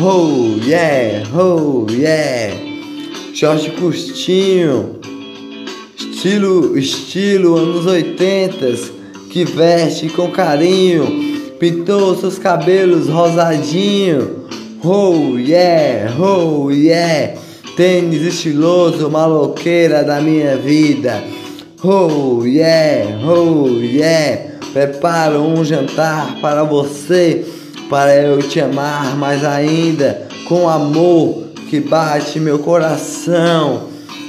Oh yeah, oh yeah. Short curtinho, estilo, estilo anos 80 que veste com carinho, pintou seus cabelos rosadinho. Oh yeah, oh yeah. Tênis estiloso, maloqueira da minha vida. Oh yeah, oh yeah. Preparo um jantar para você, para eu te amar mais ainda, com amor que bate meu coração.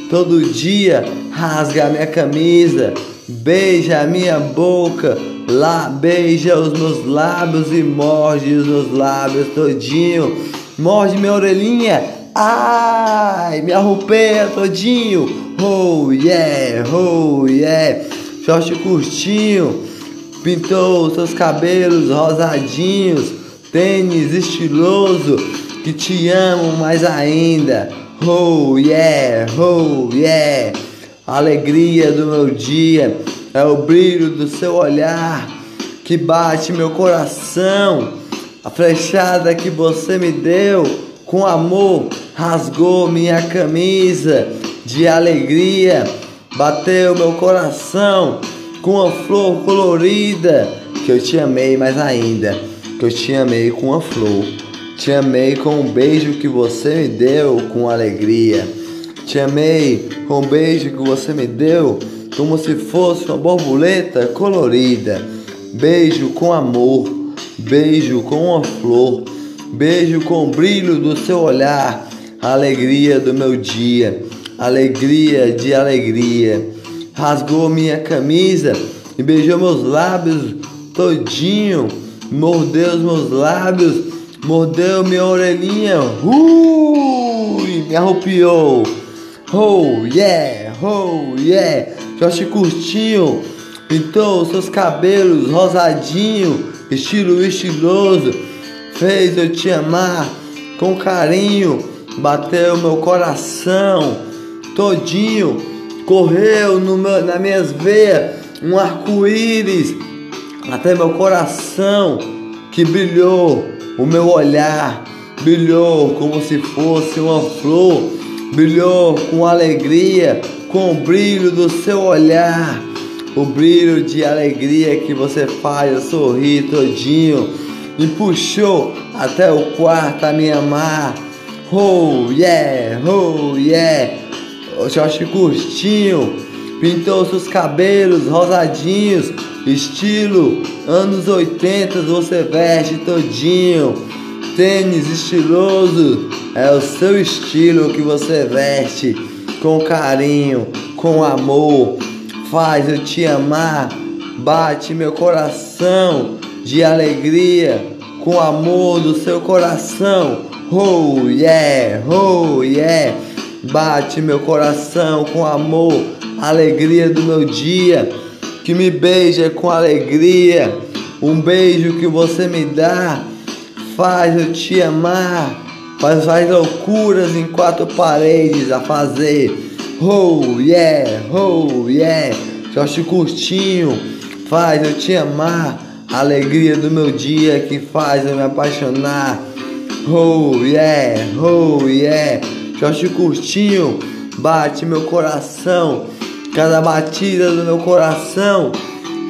Todo dia rasga minha camisa, beija a minha boca, lá beija os meus lábios e morde os meus lábios todinho. Morde minha orelhinha, ai, me arrupeia todinho. Oh yeah, oh yeah. Short curtinho pintou seus cabelos rosadinhos, tênis estiloso, que te amo mais ainda. Oh yeah, oh yeah. A alegria do meu dia é o brilho do seu olhar que bate meu coração. A flechada que você me deu com amor rasgou minha camisa de alegria, bateu meu coração com uma flor colorida, que eu te amei mais ainda, que eu te amei com uma flor. Te amei com um beijo que você me deu com alegria. Te amei com um beijo que você me deu como se fosse uma borboleta colorida. Beijo com amor, beijo com uma flor, beijo com o brilho do seu olhar, alegria do meu dia, alegria de alegria rasgou minha camisa e beijou meus lábios todinho, mordeu os meus lábios, mordeu minha orelhinha, ui, me arrupiou. Oh yeah, oh yeah, Josh curtinho, pintou seus cabelos rosadinho, estilo estiloso, fez eu te amar com carinho, bateu meu coração todinho. Correu no meu, nas minhas veias um arco-íris até meu coração que brilhou, o meu olhar brilhou como se fosse uma flor, brilhou com alegria, com o brilho do seu olhar, o brilho de alegria que você faz eu sorrir todinho, me puxou até o quarto a me amar. Oh yeah, oh yeah. O short curtinho, pintou seus cabelos rosadinhos, estilo anos 80, você veste todinho. Tênis estiloso, é o seu estilo que você veste com carinho, com amor. Faz eu te amar, bate meu coração de alegria, com amor do seu coração. Oh yeah, oh yeah. Bate meu coração com amor, alegria do meu dia, que me beija com alegria. Um beijo que você me dá faz eu te amar, faz, faz loucuras em quatro paredes a fazer. Oh yeah, oh yeah, Jorge Curtinho, faz eu te amar, alegria do meu dia que faz eu me apaixonar. Oh yeah, oh yeah. Jorge Curtinho, bate meu coração, cada batida do meu coração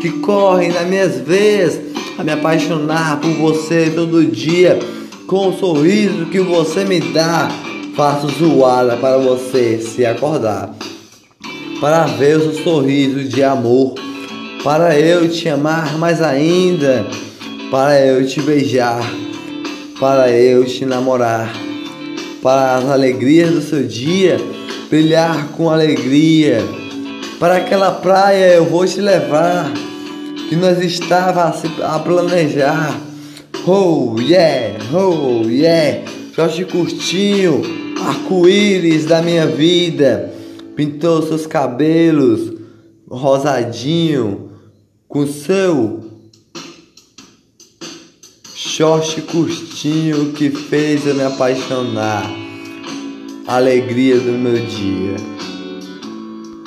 que corre nas minhas veias a me apaixonar por você todo dia, com o sorriso que você me dá, faço zoada para você se acordar, para ver o seu sorriso de amor, para eu te amar mais ainda, para eu te beijar, para eu te namorar para as alegrias do seu dia, brilhar com alegria. Para aquela praia eu vou te levar, que nós estava a planejar. Oh yeah, oh yeah, Jorge Curtinho, arco-íris da minha vida, pintou seus cabelos rosadinho com seu short curtinho que fez eu me apaixonar. Alegria do meu dia.